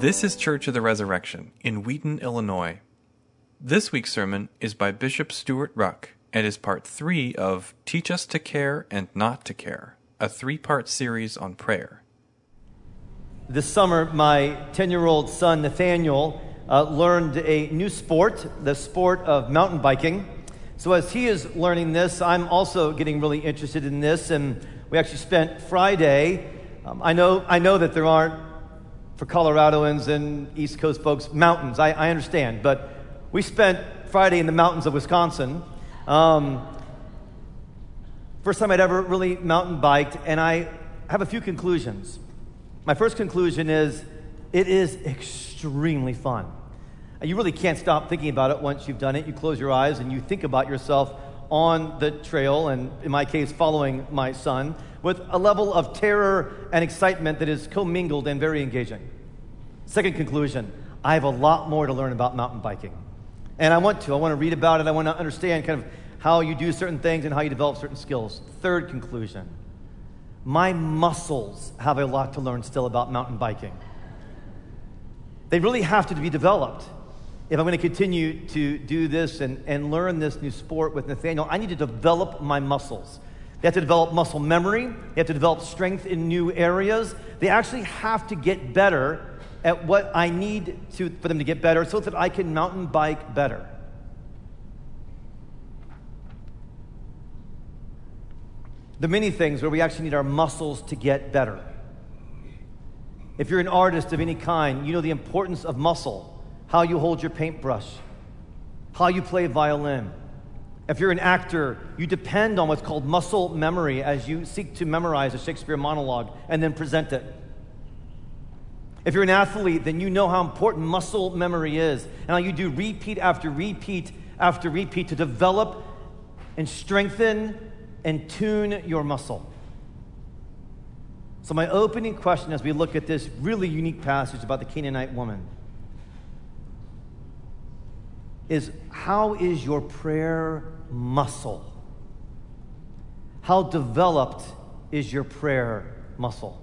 This is Church of the Resurrection in Wheaton, Illinois. This week's sermon is by Bishop Stewart Ruch and is part three of Teach Us to Care and Not to Care, a three part series on prayer. This summer, my 10 year old son Nathaniel uh, learned a new sport, the sport of mountain biking. So, as he is learning this, I'm also getting really interested in this. And we actually spent Friday. Um, I, know, I know that there aren't, for Coloradoans and East Coast folks, mountains. I, I understand. But we spent Friday in the mountains of Wisconsin. Um, first time I'd ever really mountain biked, and I have a few conclusions. My first conclusion is it is extremely fun. You really can't stop thinking about it once you've done it. You close your eyes and you think about yourself on the trail, and in my case, following my son, with a level of terror and excitement that is commingled and very engaging. Second conclusion I have a lot more to learn about mountain biking. And I want to. I want to read about it. I want to understand kind of how you do certain things and how you develop certain skills. Third conclusion my muscles have a lot to learn still about mountain biking. They really have to be developed. If I'm going to continue to do this and, and learn this new sport with Nathaniel, I need to develop my muscles. They have to develop muscle memory. They have to develop strength in new areas. They actually have to get better at what I need to, for them to get better so that I can mountain bike better. The many things where we actually need our muscles to get better. If you're an artist of any kind, you know the importance of muscle, how you hold your paintbrush, how you play violin. If you're an actor, you depend on what's called muscle memory as you seek to memorize a Shakespeare monologue and then present it. If you're an athlete, then you know how important muscle memory is and how you do repeat after repeat after repeat to develop and strengthen and tune your muscle. So, my opening question as we look at this really unique passage about the Canaanite woman is how is your prayer muscle? How developed is your prayer muscle?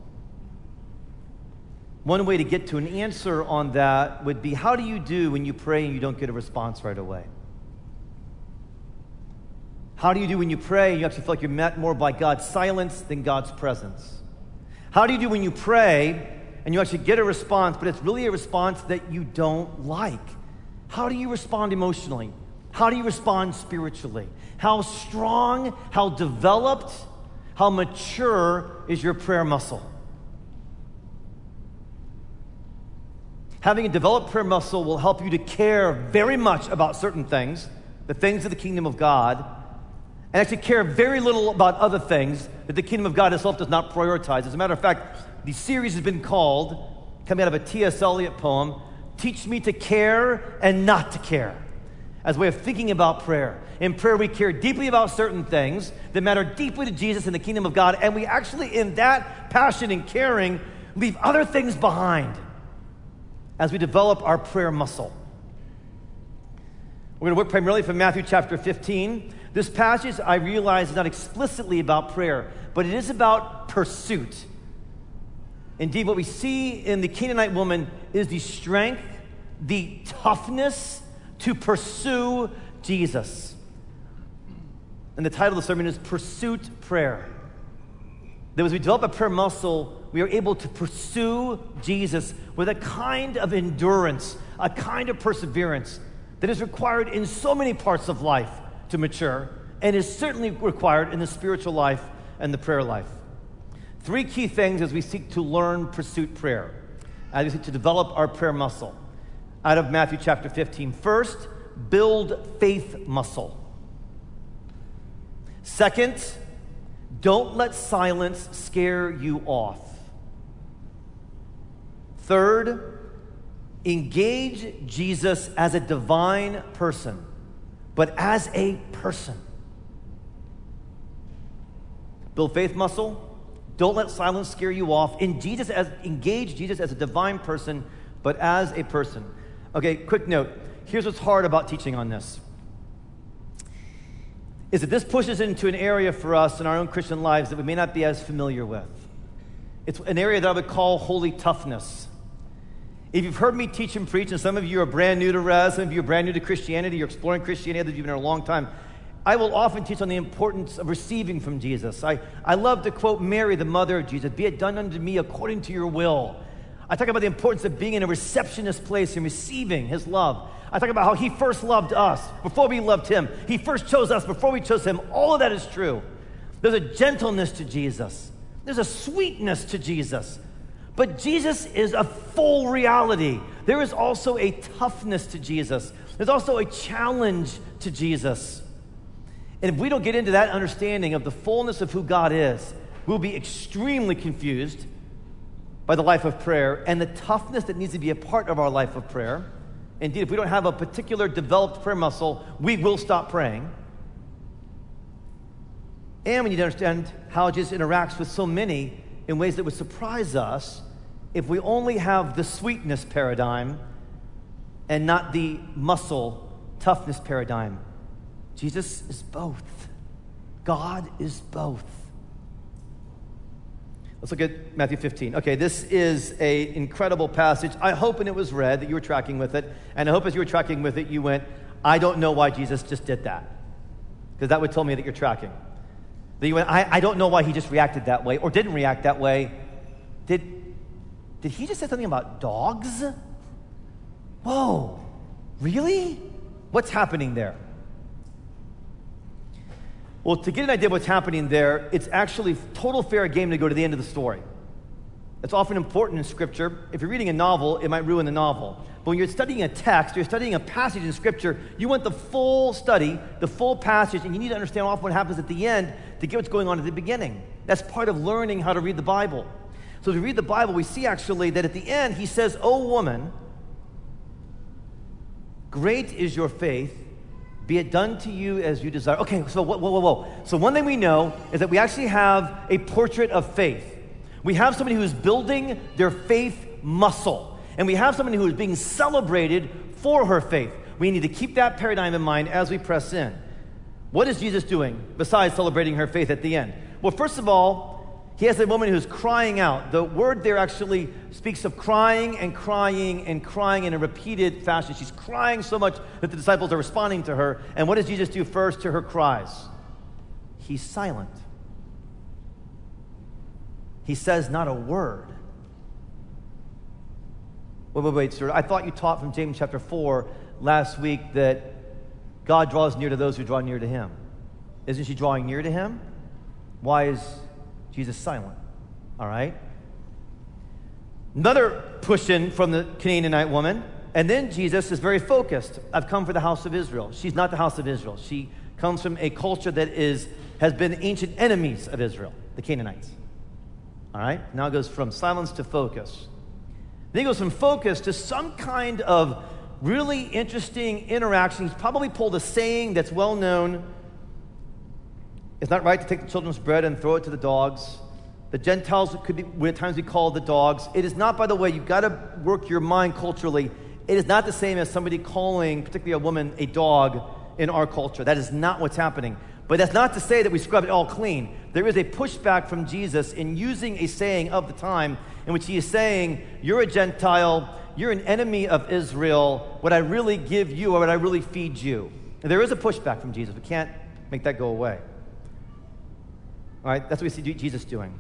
One way to get to an answer on that would be how do you do when you pray and you don't get a response right away? How do you do when you pray and you actually feel like you're met more by God's silence than God's presence? How do you do when you pray and you actually get a response, but it's really a response that you don't like? How do you respond emotionally? How do you respond spiritually? How strong, how developed, how mature is your prayer muscle? Having a developed prayer muscle will help you to care very much about certain things, the things of the kingdom of God, and actually care very little about other things that the kingdom of God itself does not prioritize. As a matter of fact, the series has been called, coming out of a T.S. Eliot poem, Teach Me to Care and Not to Care, as a way of thinking about prayer. In prayer, we care deeply about certain things that matter deeply to Jesus and the kingdom of God, and we actually, in that passion and caring, leave other things behind as we develop our prayer muscle. We're going to work primarily from Matthew chapter 15. This passage, I realize, is not explicitly about prayer, but it is about pursuit. Indeed, what we see in the Canaanite woman is the strength, the toughness to pursue Jesus. And the title of the sermon is Pursuit Prayer. That as we develop a prayer muscle, we are able to pursue Jesus with a kind of endurance, a kind of perseverance that is required in so many parts of life to mature and is certainly required in the spiritual life and the prayer life. Three key things as we seek to learn pursuit prayer, as we seek to develop our prayer muscle. Out of Matthew chapter 15. First, build faith muscle. Second, don't let silence scare you off. Third, engage Jesus as a divine person, but as a person. Build faith muscle. Don't let silence scare you off. In Jesus as, engage Jesus as a divine person, but as a person. Okay, quick note. Here's what's hard about teaching on this. Is that this pushes into an area for us in our own Christian lives that we may not be as familiar with. It's an area that I would call holy toughness. If you've heard me teach and preach, and some of you are brand new to Res, some of you are brand new to Christianity, you're exploring Christianity, others you have been here a long time, I will often teach on the importance of receiving from Jesus. I, I love to quote Mary, the mother of Jesus Be it done unto me according to your will. I talk about the importance of being in a receptionist place and receiving his love. I talk about how he first loved us before we loved him. He first chose us before we chose him. All of that is true. There's a gentleness to Jesus, there's a sweetness to Jesus. But Jesus is a full reality. There is also a toughness to Jesus, there's also a challenge to Jesus. And if we don't get into that understanding of the fullness of who God is, we'll be extremely confused by the life of prayer and the toughness that needs to be a part of our life of prayer. Indeed, if we don't have a particular developed prayer muscle, we will stop praying. And we need to understand how Jesus interacts with so many in ways that would surprise us if we only have the sweetness paradigm and not the muscle toughness paradigm. Jesus is both. God is both. Let's look at Matthew 15. Okay, this is an incredible passage. I hope when it was read that you were tracking with it. And I hope as you were tracking with it, you went, I don't know why Jesus just did that. Because that would tell me that you're tracking. That you went, I, I don't know why he just reacted that way or didn't react that way. Did, did he just say something about dogs? Whoa, really? What's happening there? Well, to get an idea of what's happening there, it's actually total fair game to go to the end of the story. It's often important in Scripture. If you're reading a novel, it might ruin the novel. But when you're studying a text, you're studying a passage in Scripture, you want the full study, the full passage, and you need to understand often what happens at the end to get what's going on at the beginning. That's part of learning how to read the Bible. So if we read the Bible, we see actually that at the end, he says, O woman, great is your faith be it done to you as you desire. Okay, so whoa, whoa, whoa. So, one thing we know is that we actually have a portrait of faith. We have somebody who is building their faith muscle, and we have somebody who is being celebrated for her faith. We need to keep that paradigm in mind as we press in. What is Jesus doing besides celebrating her faith at the end? Well, first of all, he has a woman who's crying out. The word there actually speaks of crying and crying and crying in a repeated fashion. She's crying so much that the disciples are responding to her. And what does Jesus do first to her cries? He's silent. He says not a word. Wait, wait, wait, sir. I thought you taught from James chapter 4 last week that God draws near to those who draw near to him. Isn't she drawing near to him? Why is Jesus silent. All right? Another push in from the Canaanite woman. And then Jesus is very focused. I've come for the house of Israel. She's not the house of Israel. She comes from a culture that is, has been ancient enemies of Israel, the Canaanites. All right? Now it goes from silence to focus. Then he goes from focus to some kind of really interesting interaction. He's probably pulled a saying that's well known it's not right to take the children's bread and throw it to the dogs. The Gentiles could be, at times be called the dogs. It is not, by the way, you've got to work your mind culturally. It is not the same as somebody calling, particularly a woman, a dog in our culture. That is not what's happening. But that's not to say that we scrub it all clean. There is a pushback from Jesus in using a saying of the time in which he is saying, You're a Gentile, you're an enemy of Israel. What I really give you or what I really feed you. And there is a pushback from Jesus. We can't make that go away. All right, that's what we see Jesus doing.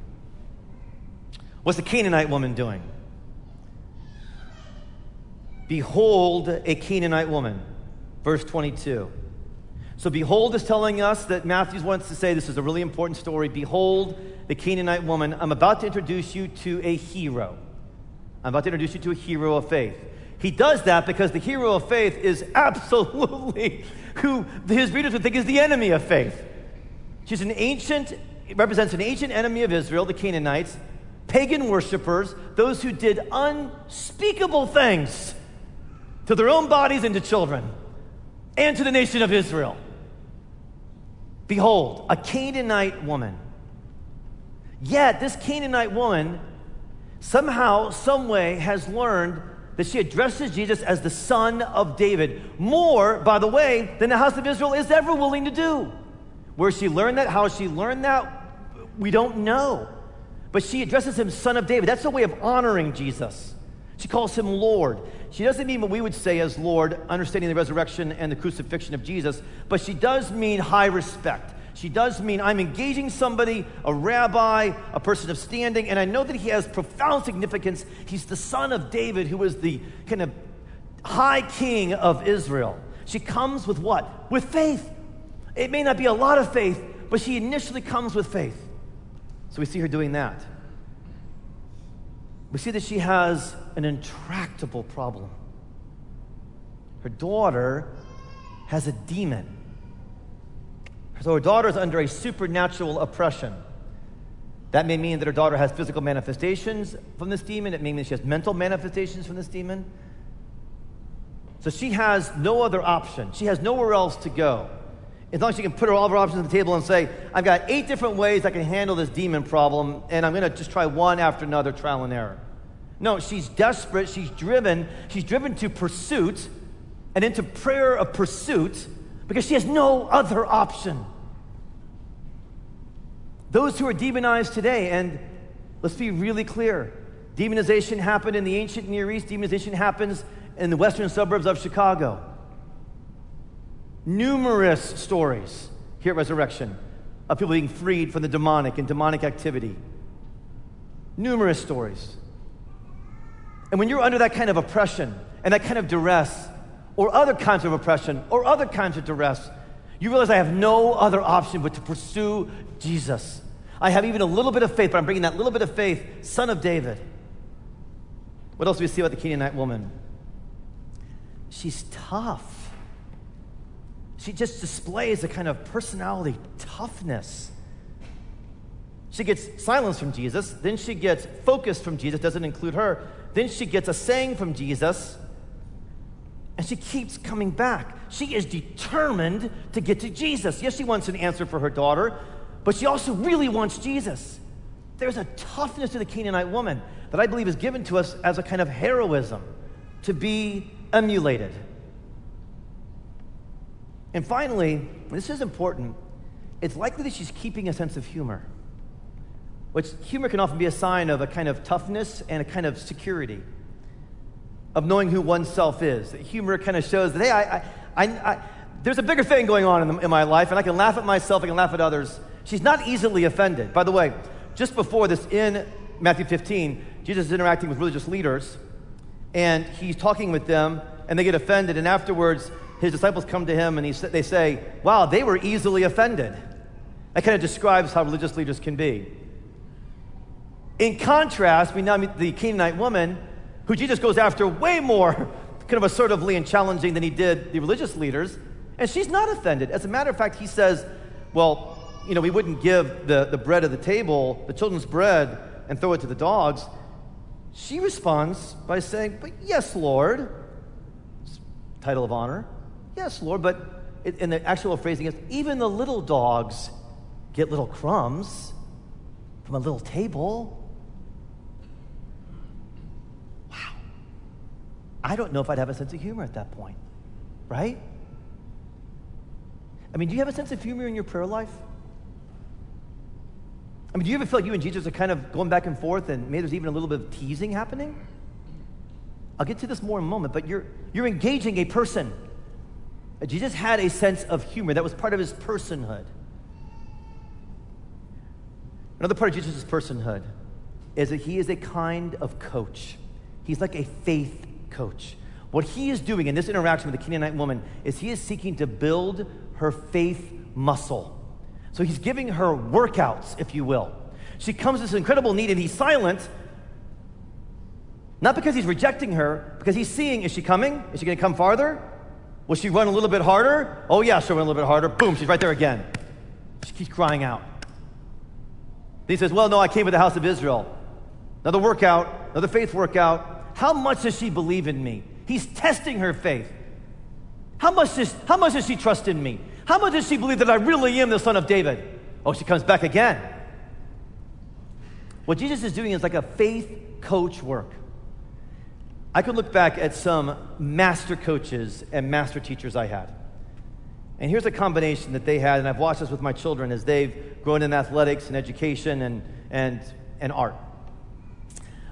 What's the Canaanite woman doing? Behold, a Canaanite woman. Verse 22. So, behold is telling us that Matthew wants to say this is a really important story. Behold, the Canaanite woman. I'm about to introduce you to a hero. I'm about to introduce you to a hero of faith. He does that because the hero of faith is absolutely who his readers would think is the enemy of faith. She's an ancient represents an ancient enemy of Israel, the Canaanites, pagan worshippers, those who did unspeakable things to their own bodies and to children, and to the nation of Israel. Behold, a Canaanite woman. Yet, this Canaanite woman somehow, someway, has learned that she addresses Jesus as the son of David. More, by the way, than the house of Israel is ever willing to do. Where she learned that, how she learned that, we don't know. But she addresses him son of David. That's a way of honoring Jesus. She calls him Lord. She doesn't mean what we would say as Lord, understanding the resurrection and the crucifixion of Jesus, but she does mean high respect. She does mean I'm engaging somebody, a rabbi, a person of standing, and I know that he has profound significance. He's the son of David, who was the kind of high king of Israel. She comes with what? With faith. It may not be a lot of faith, but she initially comes with faith. So we see her doing that. We see that she has an intractable problem. Her daughter has a demon. So her daughter is under a supernatural oppression. That may mean that her daughter has physical manifestations from this demon. It may mean she has mental manifestations from this demon. So she has no other option. She has nowhere else to go. As long as she can put all of her options on the table and say, I've got eight different ways I can handle this demon problem, and I'm going to just try one after another, trial and error. No, she's desperate. She's driven. She's driven to pursuit and into prayer of pursuit because she has no other option. Those who are demonized today, and let's be really clear demonization happened in the ancient Near East, demonization happens in the western suburbs of Chicago. Numerous stories here at Resurrection of people being freed from the demonic and demonic activity. Numerous stories. And when you're under that kind of oppression and that kind of duress, or other kinds of oppression, or other kinds of duress, you realize I have no other option but to pursue Jesus. I have even a little bit of faith, but I'm bringing that little bit of faith, son of David. What else do we see about the Canaanite woman? She's tough. She just displays a kind of personality toughness. She gets silence from Jesus, then she gets focus from Jesus, doesn't include her. Then she gets a saying from Jesus, and she keeps coming back. She is determined to get to Jesus. Yes, she wants an answer for her daughter, but she also really wants Jesus. There's a toughness to the Canaanite woman that I believe is given to us as a kind of heroism to be emulated. And finally, this is important, it's likely that she's keeping a sense of humor, which humor can often be a sign of a kind of toughness and a kind of security of knowing who oneself is. That Humor kind of shows that, hey, I, I, I, there's a bigger thing going on in, the, in my life, and I can laugh at myself, I can laugh at others. She's not easily offended. By the way, just before this, in Matthew 15, Jesus is interacting with religious leaders, and he's talking with them, and they get offended, and afterwards, his disciples come to him and he, they say, Wow, they were easily offended. That kind of describes how religious leaders can be. In contrast, we now meet the Canaanite woman who Jesus goes after way more kind of assertively and challenging than he did the religious leaders. And she's not offended. As a matter of fact, he says, Well, you know, we wouldn't give the, the bread of the table, the children's bread, and throw it to the dogs. She responds by saying, But yes, Lord. Title of honor. Yes, Lord. But in the actual phrasing is, Even the little dogs get little crumbs from a little table. Wow. I don't know if I'd have a sense of humor at that point, right? I mean, do you have a sense of humor in your prayer life? I mean, do you ever feel like you and Jesus are kind of going back and forth and maybe there's even a little bit of teasing happening? I'll get to this more in a moment, but you're, you're engaging a person. Jesus had a sense of humor, that was part of his personhood. Another part of Jesus' personhood is that he is a kind of coach. He's like a faith coach. What he is doing in this interaction with the Canaanite woman is he is seeking to build her faith muscle. So he's giving her workouts, if you will. She comes this incredible need and he's silent, not because he's rejecting her, because he's seeing is she coming? Is she going to come farther? Will she run a little bit harder? Oh, yeah, she'll run a little bit harder. Boom, she's right there again. She keeps crying out. Then he says, Well, no, I came to the house of Israel. Another workout, another faith workout. How much does she believe in me? He's testing her faith. How much, does, how much does she trust in me? How much does she believe that I really am the son of David? Oh, she comes back again. What Jesus is doing is like a faith coach work. I could look back at some master coaches and master teachers I had. And here's a combination that they had, and I've watched this with my children as they've grown in athletics and education and, and, and art.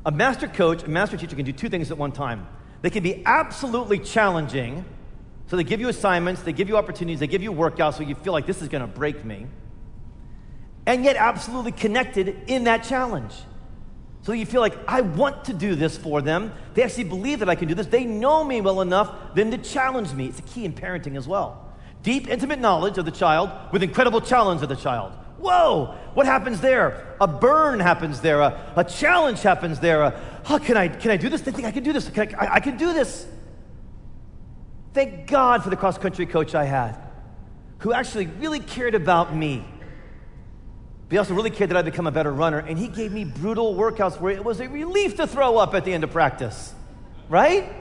A master coach, a master teacher can do two things at one time. They can be absolutely challenging. So they give you assignments, they give you opportunities, they give you workouts so you feel like this is to break me. And yet absolutely connected in that challenge. So you feel like I want to do this for them. They actually believe that I can do this. They know me well enough then to challenge me. It's a key in parenting as well. Deep, intimate knowledge of the child with incredible challenge of the child. Whoa, what happens there? A burn happens there. A, a challenge happens there. A, oh, can I, can I do this? They think I can do this. Can I, I, I can do this. Thank God for the cross country coach I had who actually really cared about me. But he also really cared that I become a better runner. And he gave me brutal workouts where it was a relief to throw up at the end of practice. Right?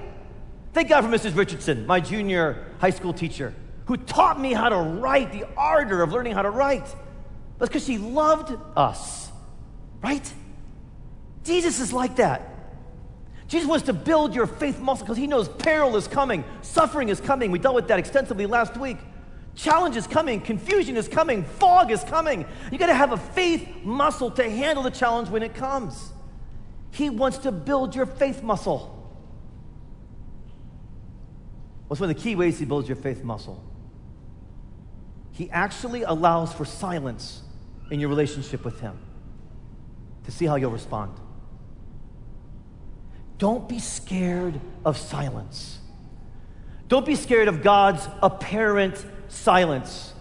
Thank God for Mrs. Richardson, my junior high school teacher, who taught me how to write, the ardor of learning how to write. That's because she loved us, right? Jesus is like that. Jesus wants to build your faith muscle because he knows peril is coming, suffering is coming. We dealt with that extensively last week. Challenge is coming, confusion is coming, fog is coming. You got to have a faith muscle to handle the challenge when it comes. He wants to build your faith muscle. What's one of the key ways he builds your faith muscle? He actually allows for silence in your relationship with Him to see how you'll respond. Don't be scared of silence. Don't be scared of God's apparent silence.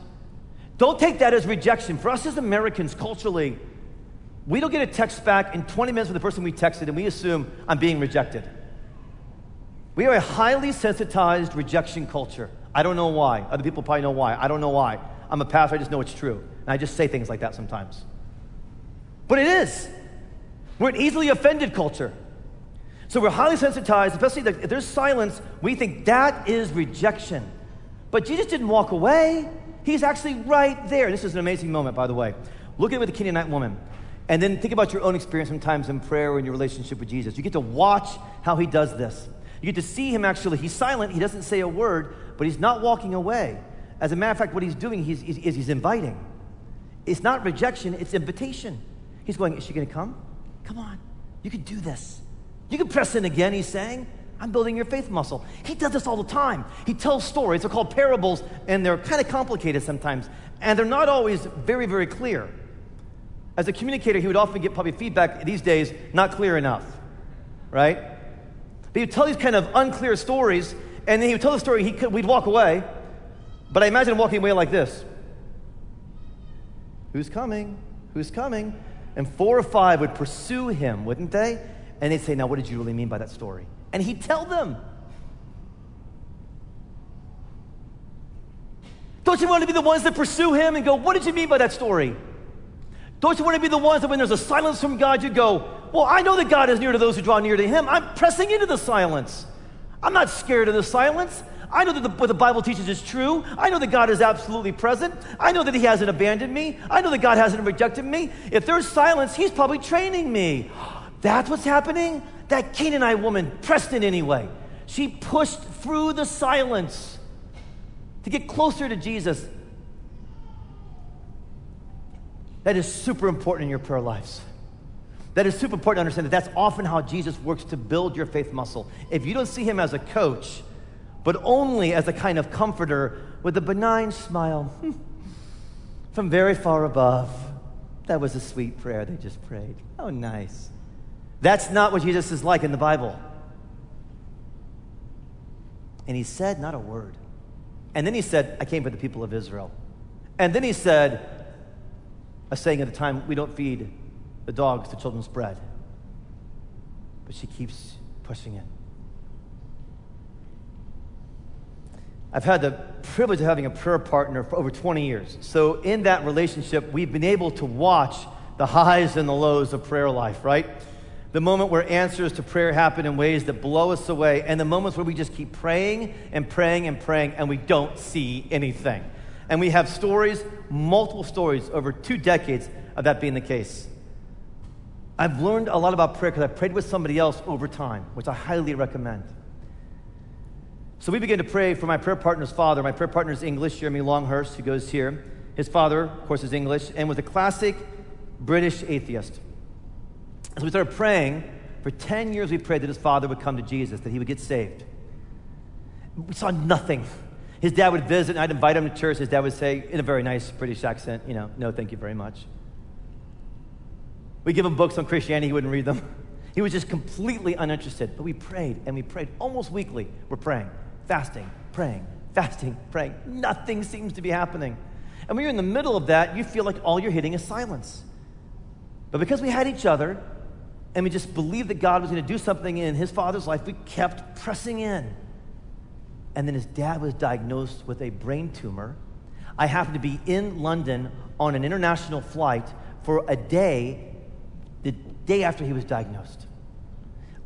Don't take that as rejection. For us as Americans, culturally, we don't get a text back in 20 minutes from the person we texted and we assume I'm being rejected. We are a highly sensitized rejection culture. I don't know why. Other people probably know why. I don't know why. I'm a pastor, I just know it's true. And I just say things like that sometimes. But it is. We're an easily offended culture. So we're highly sensitized, especially if there's silence, we think that is rejection. But Jesus didn't walk away. He's actually right there. This is an amazing moment, by the way. Look at it with the Canaanite woman. And then think about your own experience sometimes in prayer or in your relationship with Jesus. You get to watch how he does this. You get to see him actually. He's silent, he doesn't say a word, but he's not walking away. As a matter of fact, what he's doing he's, he's, he's inviting. It's not rejection, it's invitation. He's going, Is she going to come? Come on. You can do this. You can press in again, he's saying. I'm building your faith muscle. He does this all the time. He tells stories. They're called parables, and they're kind of complicated sometimes. And they're not always very, very clear. As a communicator, he would often get probably feedback these days, not clear enough, right? But he would tell these kind of unclear stories, and then he would tell the story, he could, we'd walk away, but I imagine walking away like this Who's coming? Who's coming? And four or five would pursue him, wouldn't they? And they'd say, Now, what did you really mean by that story? And he'd tell them. Don't you want to be the ones that pursue him and go, What did you mean by that story? Don't you want to be the ones that when there's a silence from God, you go, Well, I know that God is near to those who draw near to him. I'm pressing into the silence. I'm not scared of the silence. I know that the, what the Bible teaches is true. I know that God is absolutely present. I know that He hasn't abandoned me. I know that God hasn't rejected me. If there's silence, He's probably training me. That's what's happening? That Canaanite woman pressed in anyway. She pushed through the silence to get closer to Jesus. That is super important in your prayer lives. That is super important to understand that that's often how Jesus works to build your faith muscle. If you don't see him as a coach, but only as a kind of comforter with a benign smile from very far above. That was a sweet prayer they just prayed. Oh, nice. That's not what Jesus is like in the Bible. And he said not a word. And then he said, I came for the people of Israel. And then he said, a saying at the time, we don't feed the dogs the children's bread. But she keeps pushing it. I've had the privilege of having a prayer partner for over 20 years. So, in that relationship, we've been able to watch the highs and the lows of prayer life, right? The moment where answers to prayer happen in ways that blow us away, and the moments where we just keep praying and praying and praying and we don't see anything. And we have stories, multiple stories, over two decades of that being the case. I've learned a lot about prayer because I've prayed with somebody else over time, which I highly recommend. So we began to pray for my prayer partner's father. My prayer partner is English, Jeremy Longhurst, who goes here. His father, of course, is English and was a classic British atheist. As we started praying For 10 years, we prayed that his father would come to Jesus, that he would get saved. We saw nothing. His dad would visit, and I'd invite him to church. His dad would say, in a very nice British accent, you know, no, thank you very much. We give him books on Christianity, he wouldn't read them. He was just completely uninterested. But we prayed, and we prayed almost weekly. We're praying, fasting, praying, fasting, praying. Nothing seems to be happening. And when you're in the middle of that, you feel like all you're hitting is silence. But because we had each other, and we just believed that God was going to do something in his father's life, we kept pressing in. And then his dad was diagnosed with a brain tumor. I happened to be in London on an international flight for a day the day after he was diagnosed.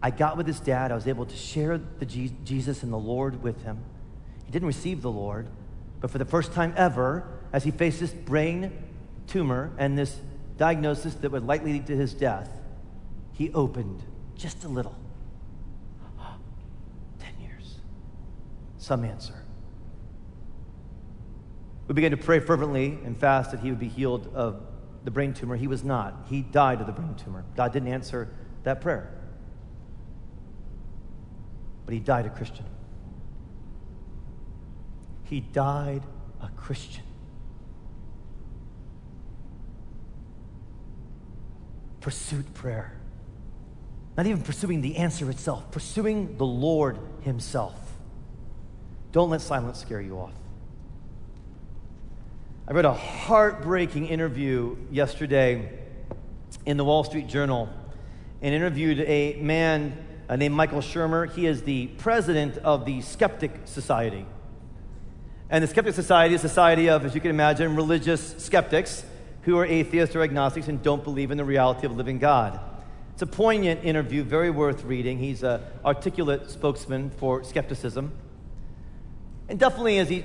I got with his dad. I was able to share the Jesus and the Lord with him. He didn't receive the Lord, but for the first time ever, as he faced this brain tumor and this diagnosis that would likely lead to his death, he opened just a little. Ten years. Some answer. We began to pray fervently and fast that he would be healed of the brain tumor. He was not. He died of the brain tumor. God didn't answer that prayer. But he died a Christian. He died a Christian. Pursued prayer. Not even pursuing the answer itself, pursuing the Lord Himself. Don't let silence scare you off. I read a heartbreaking interview yesterday in the Wall Street Journal and interviewed a man uh, named Michael Shermer. He is the president of the Skeptic Society. And the Skeptic Society is a society of, as you can imagine, religious skeptics who are atheists or agnostics and don't believe in the reality of living God. It's a poignant interview, very worth reading. He's an articulate spokesman for skepticism. And definitely, as he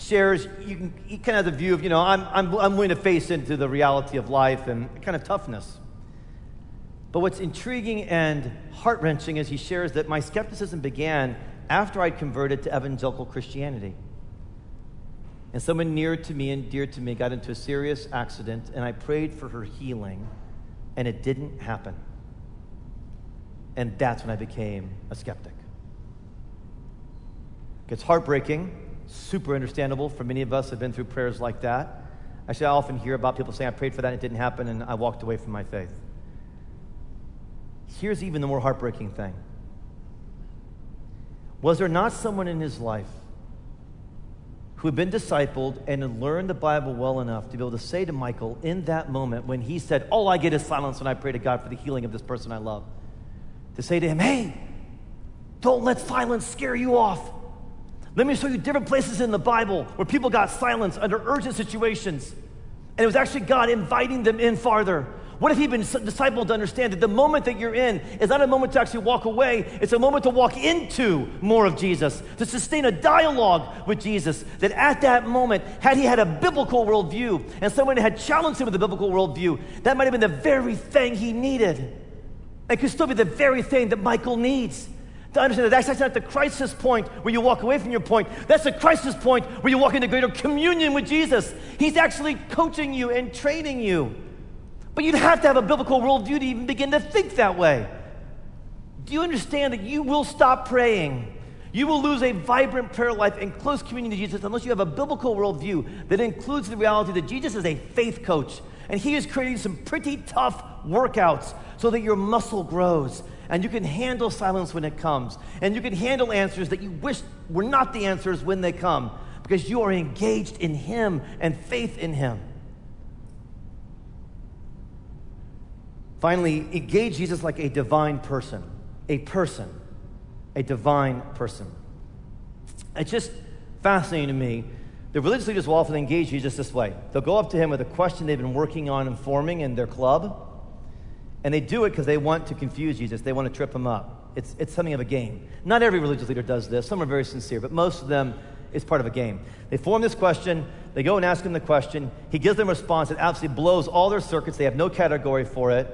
shares, you, can, he kind of has a view of, you know, I'm, I'm, I'm willing to face into the reality of life and kind of toughness. But what's intriguing and heart wrenching is he shares that my skepticism began after I'd converted to evangelical Christianity. And someone near to me and dear to me got into a serious accident, and I prayed for her healing, and it didn't happen. And that's when I became a skeptic. It's heartbreaking super understandable for many of us have been through prayers like that. Actually, I often hear about people saying, I prayed for that and it didn't happen, and I walked away from my faith. Here's even the more heartbreaking thing Was there not someone in his life who had been discipled and had learned the Bible well enough to be able to say to Michael in that moment when he said, All I get is silence when I pray to God for the healing of this person I love, to say to him, Hey, don't let silence scare you off. Let me show you different places in the Bible where people got silence under urgent situations. And it was actually God inviting them in farther. What if he'd been discipled to understand that the moment that you're in is not a moment to actually walk away, it's a moment to walk into more of Jesus, to sustain a dialogue with Jesus. That at that moment, had he had a biblical worldview and someone had challenged him with a biblical worldview, that might have been the very thing he needed. It could still be the very thing that Michael needs to understand that that's, not the crisis point where you walk away from your point. That's the crisis point where you walk into greater communion with Jesus. He's actually coaching you and training you. But you'd have to have a biblical worldview to even begin to think that way. Do you understand that you will stop praying? You will lose a vibrant prayer life and close communion to Jesus unless you have a biblical worldview that includes the reality that Jesus is a faith coach and he is creating some pretty tough workouts so that your muscle grows and you can handle silence when it comes, and you can handle answers that you wish were not the answers when they come, because you are engaged in Him and faith in Him. Finally, engage Jesus like a divine person, a person, a divine person. It's just fascinating to me. The religious leaders will often engage Jesus this way. They'll go up to him with a question they've been working on and forming in their club and they do it because they want to confuse Jesus, they want to trip him up. It's, it's something of a game. Not every religious leader does this, some are very sincere, but most of them is part of a game. They form this question, they go and ask him the question, he gives them a response that absolutely blows all their circuits, they have no category for it,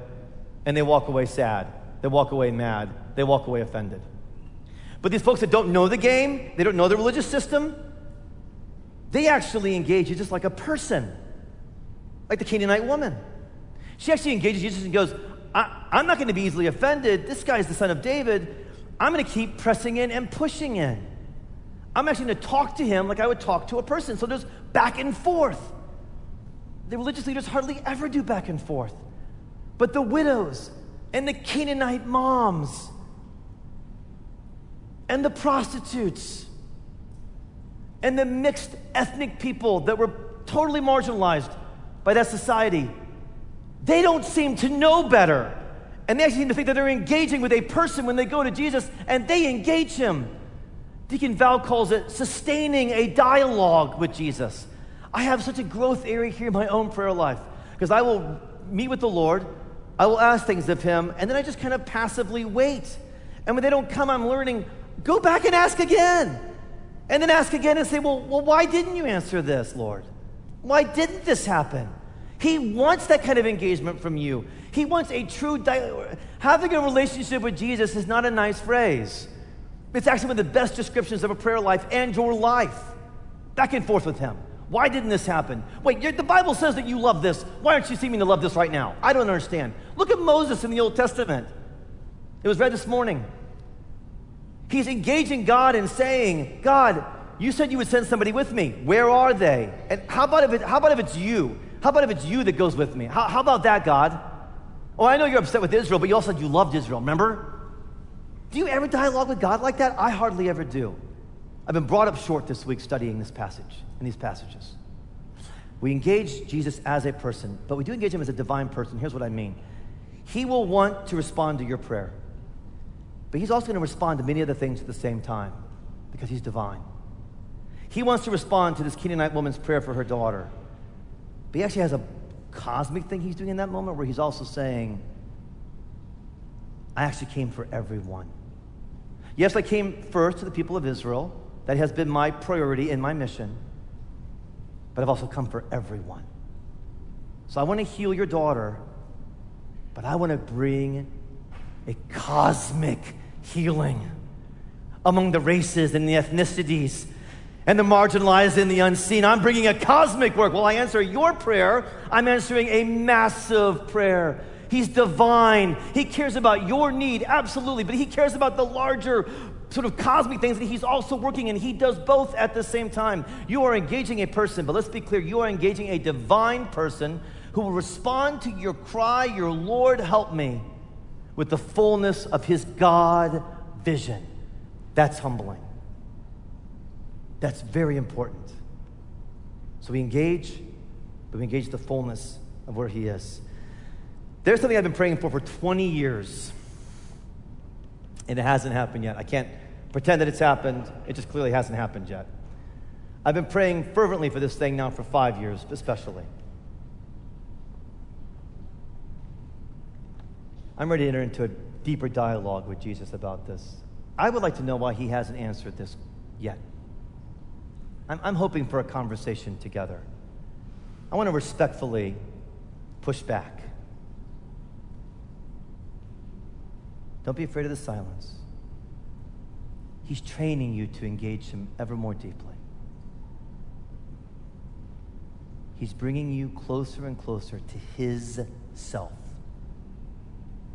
and they walk away sad. They walk away mad. They walk away offended. But these folks that don't know the game, they don't know the religious system, they actually engage you just like a person, like the Canaanite woman. She actually engages Jesus and goes, I, I'm not going to be easily offended. This guy's the son of David. I'm going to keep pressing in and pushing in. I'm actually going to talk to him like I would talk to a person. So there's back and forth. The religious leaders hardly ever do back and forth. But the widows and the Canaanite moms and the prostitutes and the mixed ethnic people that were totally marginalized by that society, they don't seem to know better. And they actually seem to think that they're engaging with a person when they go to Jesus and they engage him. Deacon Val calls it sustaining a dialogue with Jesus. I have such a growth area here in my own prayer life because I will meet with the Lord, I will ask things of Him, and then I just kind of passively wait. And when they don't come, I'm learning, go back and ask again. And then ask again and say, well, well why didn't you answer this, Lord? Why didn't this happen? He wants that kind of engagement from you. He wants a true, having a relationship with Jesus is not a nice phrase. It's actually one of the best descriptions of a prayer life and your life. Back and forth with Him. Why didn't this happen? Wait, the Bible says that you love this. Why aren't you seeming to love this right now? I don't understand. Look at Moses in the Old Testament. It was read this morning. He's engaging God and saying, God, you said you would send somebody with me. Where are they? And how about if, it, how about if it's you? How about if it's you that goes with me? How, how about that, God? Oh, I know you're upset with Israel, but you also said you loved Israel, remember? Do you ever dialogue with God like that? I hardly ever do. I've been brought up short this week studying this passage and these passages. We engage Jesus as a person, but we do engage him as a divine person. Here's what I mean He will want to respond to your prayer, but he's also going to respond to many other things at the same time because he's divine. He wants to respond to this Canaanite woman's prayer for her daughter, but he actually has a cosmic thing he's doing in that moment where he's also saying, I actually came for everyone. Yes, I came first to the people of Israel. That has been my priority in my mission. But I've also come for everyone. So I want to heal your daughter, but I want to bring a cosmic healing among the races and the ethnicities and the marginalized and the unseen. I'm bringing a cosmic work. Well, I answer your prayer, I'm answering a massive prayer. He's divine. He cares about your need, absolutely, but he cares about the larger sort of cosmic things that he's also working in. He does both at the same time. You are engaging a person, but let's be clear you are engaging a divine person who will respond to your cry, Your Lord, help me, with the fullness of his God vision. That's humbling. That's very important. So we engage, but we engage the fullness of where he is. There's something I've been praying for for 20 years, and it hasn't happened yet. I can't pretend that it's happened, it just clearly hasn't happened yet. I've been praying fervently for this thing now for five years, especially. I'm ready to enter into a deeper dialogue with Jesus about this. I would like to know why he hasn't answered this yet. I'm, I'm hoping for a conversation together. I want to respectfully push back. Don't be afraid of the silence. He's training you to engage Him ever more deeply. He's bringing you closer and closer to His self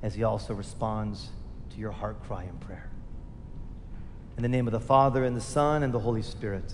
as He also responds to your heart cry in prayer. In the name of the Father, and the Son, and the Holy Spirit,